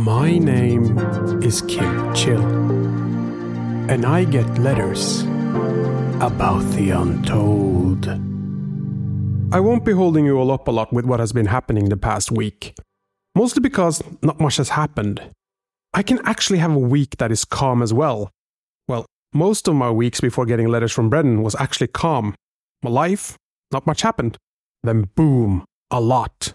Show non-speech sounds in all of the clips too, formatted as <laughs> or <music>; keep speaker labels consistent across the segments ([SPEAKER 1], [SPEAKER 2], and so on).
[SPEAKER 1] My name is Kim Chill, and I get letters about the untold. I won't be holding you all up a lot with what has been happening the past week, mostly because not much has happened. I can actually have a week that is calm as well. Well, most of my weeks before getting letters from Brendan was actually calm. My life, not much happened. Then boom, a lot.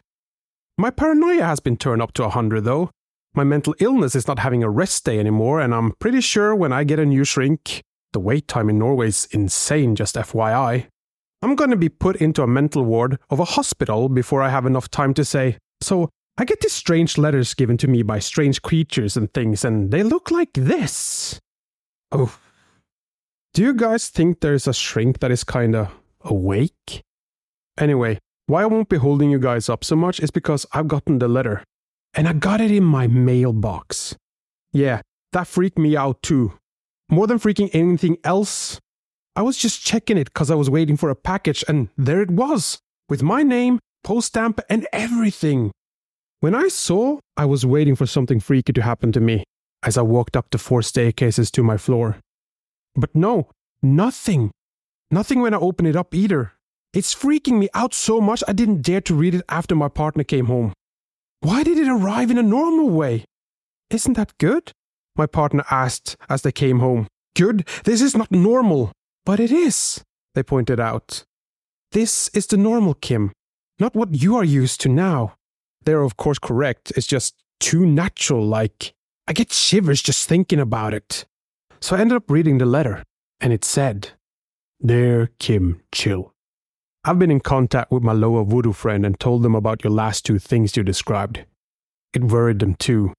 [SPEAKER 1] My paranoia has been turned up to 100 though, my mental illness is not having a rest day anymore, and I'm pretty sure when I get a new shrink, the wait time in Norway is insane, just FYI. I'm gonna be put into a mental ward of a hospital before I have enough time to say, so I get these strange letters given to me by strange creatures and things, and they look like this. Oh. Do you guys think there's a shrink that is kinda awake? Anyway, why I won't be holding you guys up so much is because I've gotten the letter and I got it in my mailbox. Yeah, that freaked me out too. More than freaking anything else, I was just checking it because I was waiting for a package, and there it was, with my name, post stamp, and everything. When I saw, I was waiting for something freaky to happen to me as I walked up the four staircases to my floor. But no, nothing. Nothing when I opened it up either. It's freaking me out so much I didn't dare to read it after my partner came home. Why did it arrive in a normal way? Isn't that good? My partner asked as they came home. Good? This is not normal. But it is, they pointed out. This is the normal Kim, not what you are used to now. They're of course correct, it's just too natural, like, I get shivers just thinking about it. So I ended up reading the letter, and it said, Dear Kim Chill. I've been in contact with my lower voodoo friend and told them about your last two things you described. It worried them too.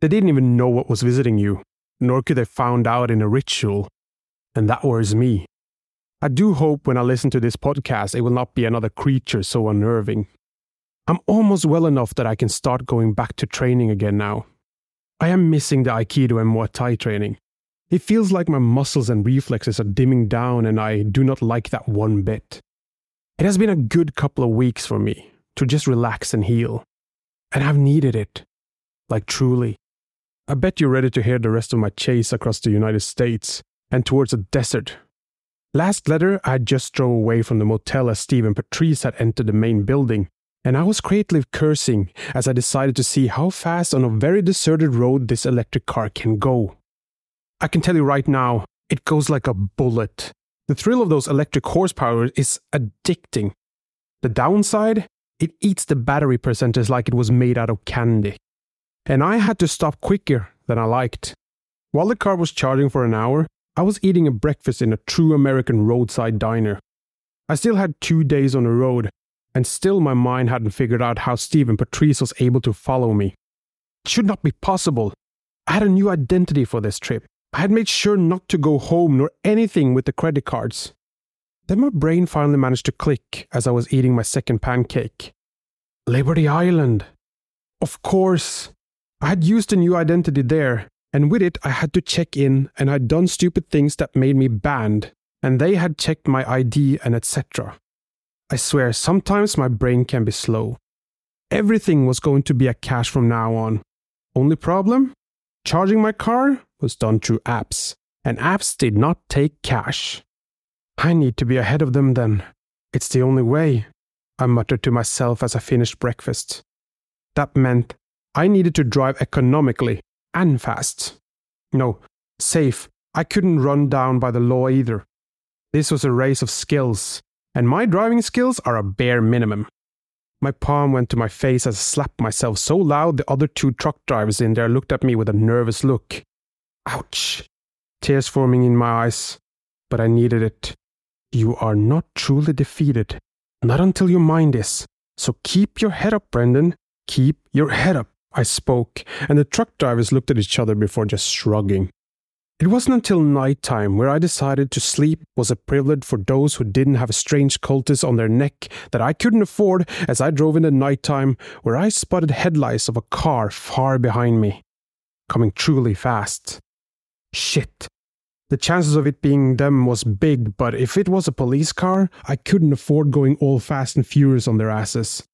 [SPEAKER 1] They didn't even know what was visiting you, nor could they found out in a ritual. And that worries me. I do hope when I listen to this podcast it will not be another creature so unnerving. I'm almost well enough that I can start going back to training again now. I am missing the Aikido and Muay Thai training. It feels like my muscles and reflexes are dimming down, and I do not like that one bit. It has been a good couple of weeks for me to just relax and heal. And I've needed it. Like truly. I bet you're ready to hear the rest of my chase across the United States and towards a desert. Last letter, I just drove away from the motel as Steve and Patrice had entered the main building, and I was greatly cursing as I decided to see how fast on a very deserted road this electric car can go. I can tell you right now, it goes like a bullet, the thrill of those electric horsepower is addicting. The downside? It eats the battery percentage like it was made out of candy. And I had to stop quicker than I liked. While the car was charging for an hour, I was eating a breakfast in a true American roadside diner. I still had two days on the road, and still my mind hadn't figured out how Steve and Patrice was able to follow me. It should not be possible. I had a new identity for this trip, I had made sure not to go home nor anything with the credit cards. Then my brain finally managed to click as I was eating my second pancake. Liberty Island. Of course. I had used a new identity there, and with it I had to check in and I'd done stupid things that made me banned, and they had checked my ID and etc. I swear, sometimes my brain can be slow. Everything was going to be a cash from now on. Only problem? Charging my car was done through apps, and apps did not take cash. I need to be ahead of them then. It's the only way, I muttered to myself as I finished breakfast. That meant I needed to drive economically and fast. No, safe. I couldn't run down by the law either. This was a race of skills, and my driving skills are a bare minimum. My palm went to my face as I slapped myself so loud the other two truck drivers in there looked at me with a nervous look. Ouch! Tears forming in my eyes, but I needed it. You are not truly defeated. Not until your mind is. So keep your head up, Brendan. Keep your head up. I spoke, and the truck drivers looked at each other before just shrugging. It wasn't until night time where I decided to sleep was a privilege for those who didn't have a strange cultist on their neck that I couldn't afford as I drove in the night time where I spotted headlights of a car far behind me, coming truly fast. Shit. The chances of it being them was big, but if it was a police car, I couldn't afford going all fast and furious on their asses.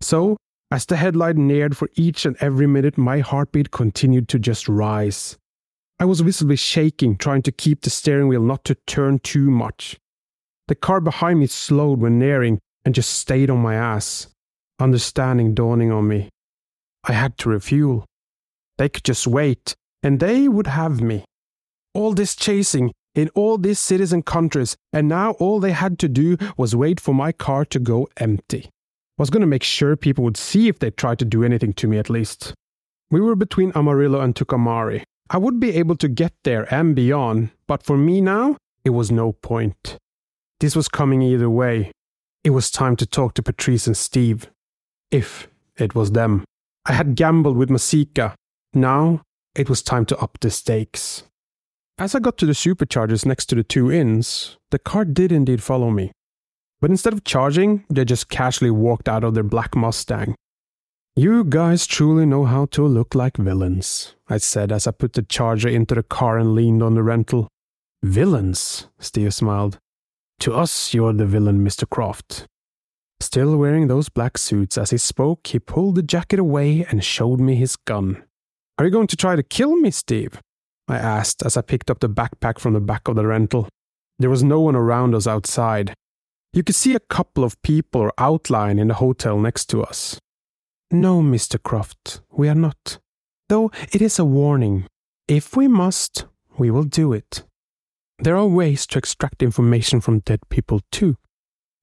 [SPEAKER 1] So, As the headlight neared for each and every minute, my heartbeat continued to just rise. I was visibly shaking, trying to keep the steering wheel not to turn too much. The car behind me slowed when nearing and just stayed on my ass, understanding dawning on me. I had to refuel. They could just wait, and they would have me. All this chasing in all these cities and countries, and now all they had to do was wait for my car to go empty I was going to make sure people would see if they tried to do anything to me at least. We were between Amarillo and Tucumcari. I would be able to get there and beyond, but for me now, it was no point. This was coming either way. It was time to talk to Patrice and Steve. If it was them. I had gambled with Masika. Now it was time to up the stakes. As I got to the superchargers next to the two inns, the car did indeed follow me. But instead of charging, they just casually walked out of their black Mustang. You guys truly know how to look like villains, I said as I put the charger into the car and leaned on the rental. Villains? Steve smiled. To us, you're the villain, Mr. Croft. Still wearing those black suits as he spoke, he pulled the jacket away and showed me his gun. Are you going to try to kill me, Steve? I asked as I picked up the backpack from the back of the rental. There was no one around us outside, you could see a couple of people or outline in the hotel next to us. No, Mr. Croft, we are not. Though it is a warning. If we must, we will do it. There are ways to extract information from dead people, too.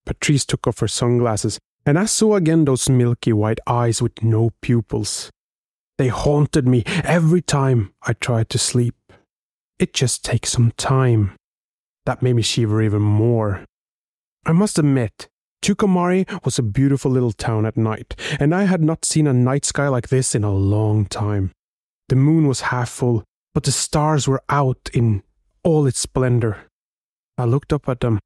[SPEAKER 1] Patrice took off her sunglasses, and I saw again those milky white eyes with no pupils. They haunted me every time I tried to sleep. It just takes some time. That made me shiver even more. I must admit, Tucumcari was a beautiful little town at night, and I had not seen a night sky like this in a long time. The moon was half full, but the stars were out in all its splendor. I looked up at them,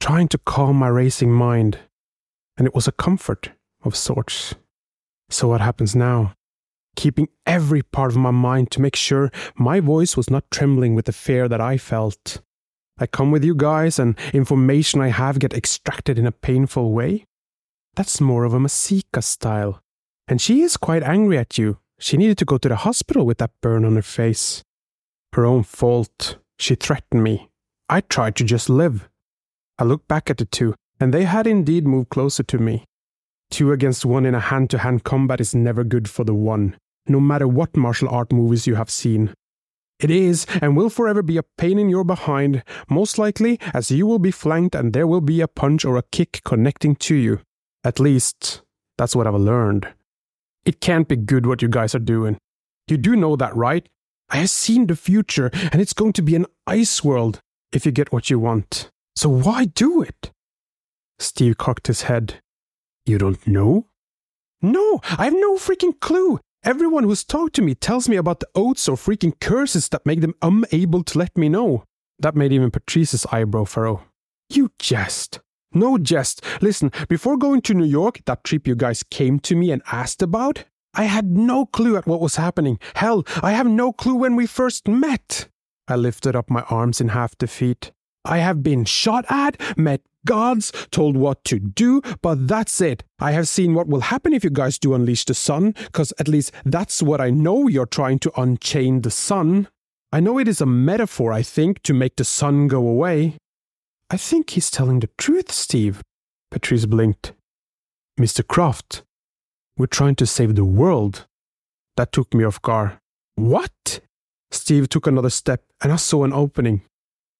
[SPEAKER 1] trying to calm my racing mind, and it was a comfort of sorts. So, what happens now? Keeping every part of my mind to make sure my voice was not trembling with the fear that I felt. I come with you guys and information I have get extracted in a painful way? That's more of a Masika style. And she is quite angry at you. She needed to go to the hospital with that burn on her face. Her own fault. She threatened me. I tried to just live. I looked back at the two, and they had indeed moved closer to me. Two against one in a hand to hand combat is never good for the one, no matter what martial art movies you have seen. It is and will forever be a pain in your behind, most likely as you will be flanked and there will be a punch or a kick connecting to you. At least, that's what I've learned. It can't be good what you guys are doing. You do know that, right? I have seen the future, and it's going to be an ice world if you get what you want. So why do it? Steve cocked his head. You don't know? No, I have no freaking clue. Everyone who's talked to me tells me about the oaths or freaking curses that make them unable to let me know. That made even Patrice's eyebrow furrow. You jest. No jest. Listen, before going to New York, that trip you guys came to me and asked about, I had no clue at what was happening. Hell, I have no clue when we first met. I lifted up my arms in half defeat. I have been shot at, met gods, told what to do, but that's it. I have seen what will happen if you guys do unleash the sun, because at least that's what I know you're trying to unchain the sun. I know it is a metaphor, I think, to make the sun go away. I think he's telling the truth, Steve. Patrice blinked. Mr. Croft, we're trying to save the world. That took me off guard. What? Steve took another step, and I saw an opening.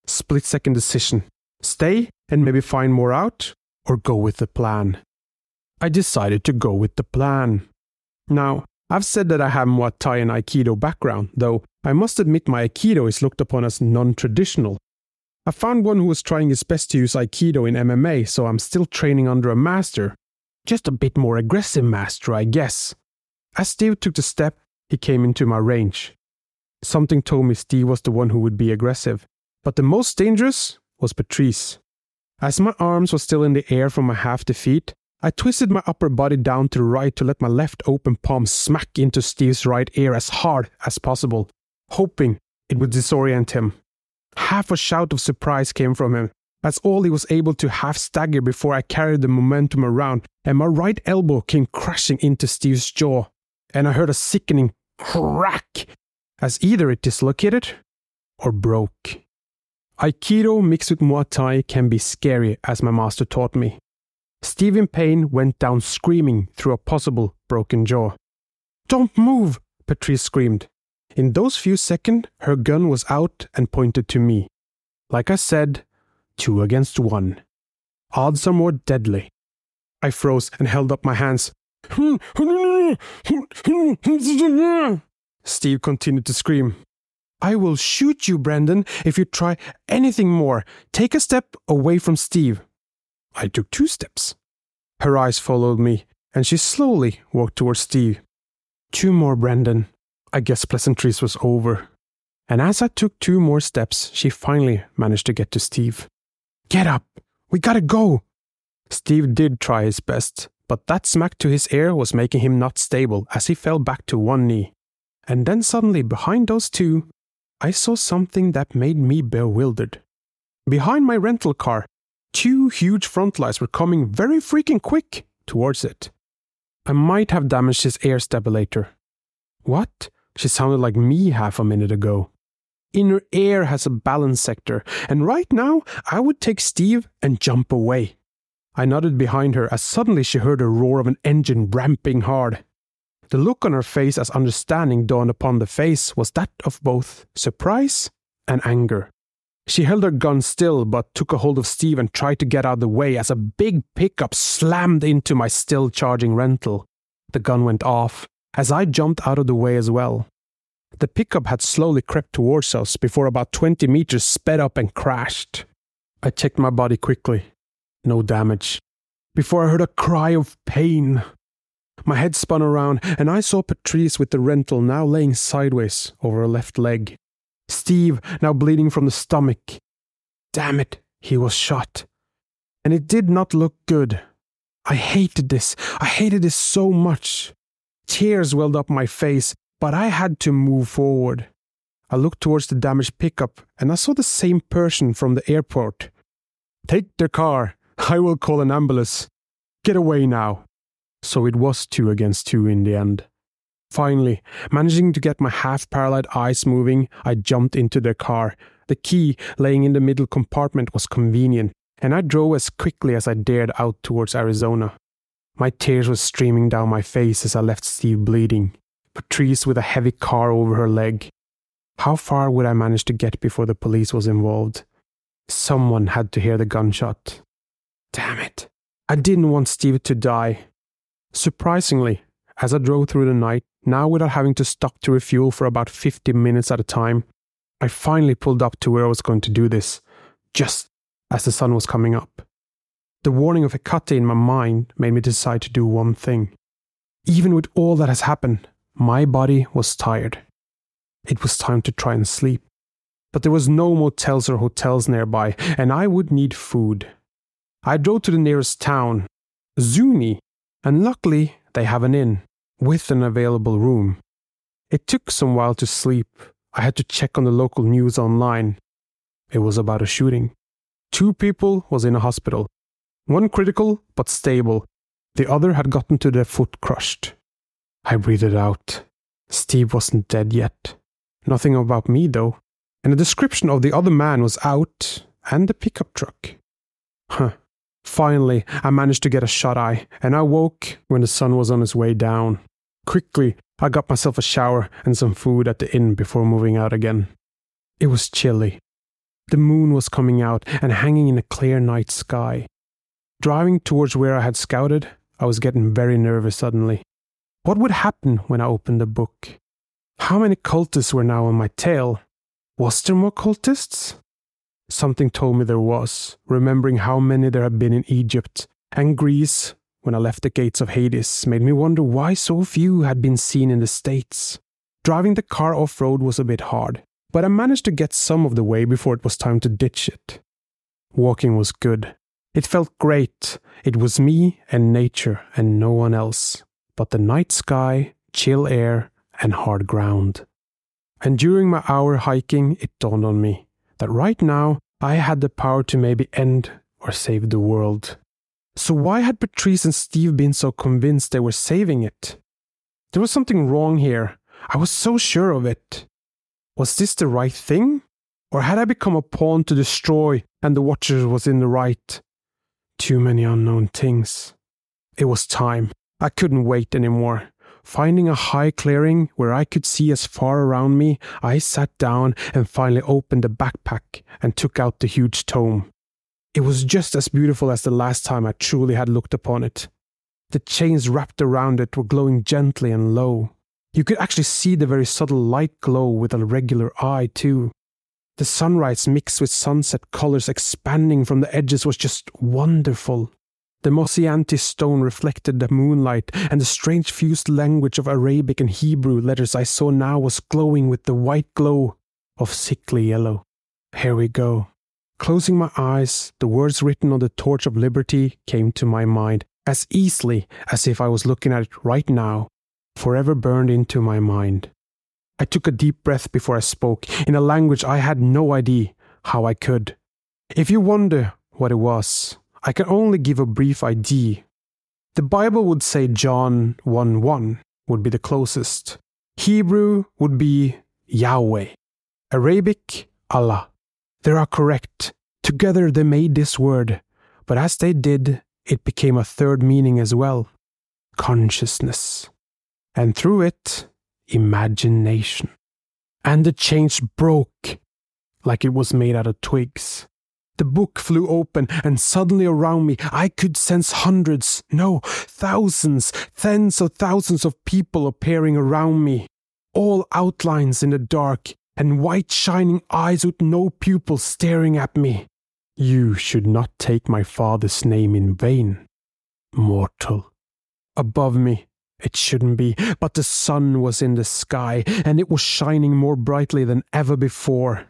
[SPEAKER 1] Split second decision. Stay and maybe find more out, or go with the plan. I decided to go with the plan. Now, I've said that I have Muay Thai and Aikido background, though I must admit my Aikido is looked upon as non traditional. I found one who was trying his best to use Aikido in MMA, so I'm still training under a master. Just a bit more aggressive master, I guess. As Steve took the step, he came into my range. Something told me Steve was the one who would be aggressive, but the most dangerous was Patrice. As my arms were still in the air from my half defeat, I twisted my upper body down to the right to let my left open palm smack into Steve's right ear as hard as possible, hoping it would disorient him. Half a shout of surprise came from him, as all he was able to half stagger before I carried the momentum around, and my right elbow came crashing into Steve's jaw, and I heard a sickening crack as either it dislocated or broke. Aikido mixed with Muay Thai can be scary, as my master taught me. Stephen Payne went down screaming through a possible broken jaw. Don't move! Patrice screamed. In those few seconds, her gun was out and pointed to me. Like I said, two against one. Odds are more deadly. I froze and held up my hands. <laughs> Steve continued to scream. I will shoot you, Brendan, if you try anything more. Take a step away from Steve. I took two steps. Her eyes followed me, and she slowly walked towards Steve. Two more, Brendan. I guess pleasantries was over. And as I took two more steps, she finally managed to get to Steve. Get up! We gotta go! Steve did try his best, but that smack to his ear was making him not stable as he fell back to one knee. And then suddenly, behind those two, I saw something that made me bewildered. Behind my rental car, two huge front lights were coming very freaking quick towards it. I might have damaged his air stabilator. What? She sounded like me half a minute ago. Inner air has a balance sector, and right now I would take Steve and jump away. I nodded behind her as suddenly she heard a roar of an engine ramping hard. The look on her face as understanding dawned upon the face was that of both surprise and anger. She held her gun still, but took a hold of Steve and tried to get out of the way as a big pickup slammed into my still charging rental. The gun went off, as I jumped out of the way as well. The pickup had slowly crept towards us before about 20 meters sped up and crashed. I checked my body quickly. No damage. Before I heard a cry of pain. My head spun around, and I saw Patrice with the rental now laying sideways over her left leg. Steve now bleeding from the stomach. Damn it, he was shot. And it did not look good. I hated this. I hated this so much. Tears welled up my face, but I had to move forward. I looked towards the damaged pickup and I saw the same person from the airport. Take the car. I will call an ambulance. Get away now so it was two against two in the end. Finally, managing to get my half paralyzed eyes moving, I jumped into the car. The key laying in the middle compartment was convenient, and I drove as quickly as I dared out towards Arizona. My tears were streaming down my face as I left Steve bleeding, Patrice with a heavy car over her leg. How far would I manage to get before the police was involved? Someone had to hear the gunshot. Damn it. I didn't want Steve to die. Surprisingly, as I drove through the night, now without having to stop to refuel for about 50 minutes at a time, I finally pulled up to where I was going to do this, just as the sun was coming up. The warning of Hecate in my mind made me decide to do one thing. Even with all that has happened, my body was tired. It was time to try and sleep. But there was no motels or hotels nearby, and I would need food. I drove to the nearest town, Zuni, and luckily they have an inn with an available room. It took some while to sleep. I had to check on the local news online. It was about a shooting. Two people was in a hospital. One critical but stable. The other had gotten to their foot crushed. I breathed out. Steve wasn't dead yet. Nothing about me though. And a description of the other man was out and the pickup truck. Huh. Finally, I managed to get a shut eye, and I woke when the sun was on its way down. Quickly, I got myself a shower and some food at the inn before moving out again. It was chilly. The moon was coming out and hanging in a clear night sky. Driving towards where I had scouted, I was getting very nervous suddenly. What would happen when I opened the book? How many cultists were now on my tail? Was there more cultists? Something told me there was, remembering how many there had been in Egypt and Greece when I left the gates of Hades made me wonder why so few had been seen in the States. Driving the car off road was a bit hard, but I managed to get some of the way before it was time to ditch it. Walking was good. It felt great. It was me and nature and no one else, but the night sky, chill air, and hard ground. And during my hour hiking, it dawned on me that right now I had the power to maybe end or save the world. So why had Patrice and Steve been so convinced they were saving it? There was something wrong here. I was so sure of it. Was this the right thing? Or had I become a pawn to destroy and the Watcher was in the right? Too many unknown things. It was time. I couldn't wait anymore. Finding a high clearing where I could see as far around me, I sat down and finally opened the backpack and took out the huge tome. It was just as beautiful as the last time I truly had looked upon it. The chains wrapped around it were glowing gently and low. You could actually see the very subtle light glow with a regular eye, too. The sunrise mixed with sunset colors expanding from the edges was just wonderful. The mossy stone reflected the moonlight, and the strange fused language of Arabic and Hebrew letters I saw now was glowing with the white glow of sickly yellow. Here we go. Closing my eyes, the words written on the torch of liberty came to my mind as easily as if I was looking at it right now, forever burned into my mind. I took a deep breath before I spoke in a language I had no idea how I could. If you wonder what it was, I can only give a brief idea. The Bible would say John 1 1 would be the closest. Hebrew would be Yahweh. Arabic, Allah. They are correct. Together they made this word, but as they did, it became a third meaning as well consciousness. And through it, imagination. And the change broke like it was made out of twigs. The book flew open, and suddenly around me I could sense hundreds, no, thousands, tens of thousands of people appearing around me, all outlines in the dark, and white shining eyes with no pupils staring at me. You should not take my father's name in vain, mortal. Above me, it shouldn't be, but the sun was in the sky, and it was shining more brightly than ever before.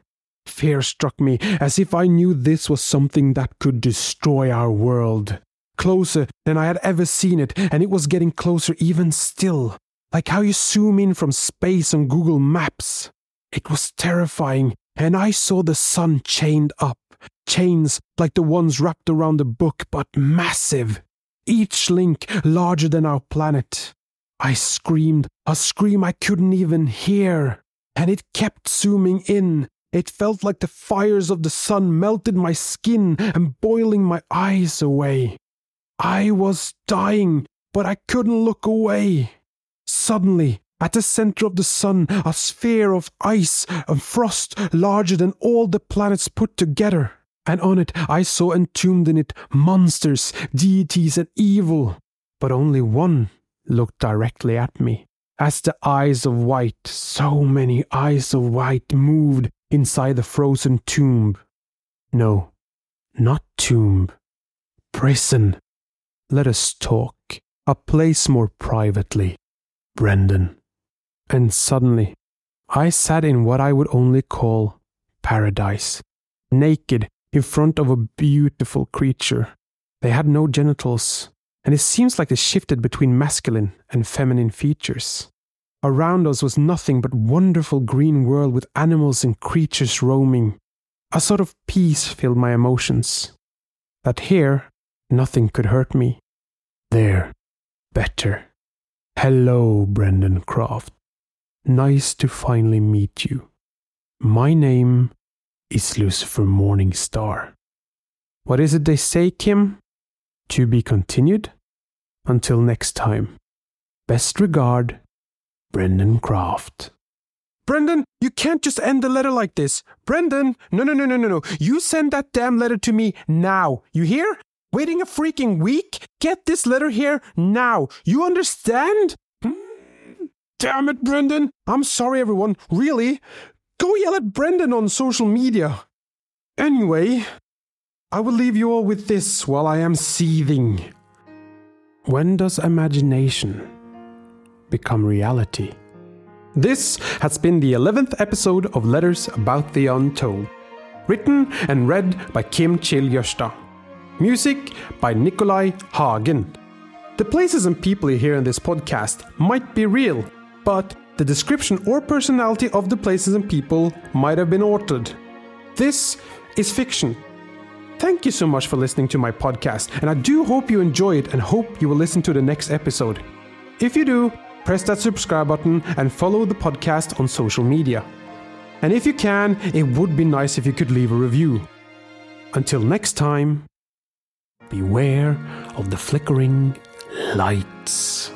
[SPEAKER 1] Fear struck me as if I knew this was something that could destroy our world. Closer than I had ever seen it, and it was getting closer even still, like how you zoom in from space on Google Maps. It was terrifying, and I saw the sun chained up, chains like the ones wrapped around the book, but massive, each link larger than our planet. I screamed, a scream I couldn't even hear, and it kept zooming in, it felt like the fires of the sun melted my skin and boiling my eyes away. I was dying, but I couldn't look away. Suddenly, at the center of the sun, a sphere of ice and frost larger than all the planets put together. And on it, I saw entombed in it monsters, deities, and evil. But only one looked directly at me. As the eyes of white, so many eyes of white moved inside the frozen tomb. No, not tomb. Prison. Let us talk. A place more privately. Brendan. And suddenly, I sat in what I would only call paradise, naked in front of a beautiful creature. They had no genitals, and it seems like they shifted between masculine and feminine features. Around us was nothing but wonderful green world with animals and creatures roaming. A sort of peace filled my emotions. That here, nothing could hurt me. There, better. Hello, Brendan Croft. Nice to finally meet you. My name is Lucifer Morningstar. What is it they say, Kim? To be continued? Until next time. Best regard, Brendan Croft. Brendan, you can't just end the letter like this. Brendan, no, no, no, no, no, no. You send that damn letter to me now. You hear? Waiting a freaking week? Get this letter here now. You understand? Hmm? Damn it, Brendan. I'm sorry, everyone. Really? Go yell at Brendan on social media. Anyway, I will leave you all with this while I am seething. When does imagination become reality. This has been the 11th episode of Letters About the Untold, written and read by Kim Chill Jørstad. Music by Nikolai Hagen. The places and people you hear in this podcast might be real, but the description or personality of the places and people might have been altered. This is fiction. Thank you so much for listening to my podcast, and I do hope you enjoy it and hope you will listen to the next episode. If you do, press that subscribe button and follow the podcast on social media. And if you can, it would be nice if you could leave a review. Until next time, beware of the flickering lights.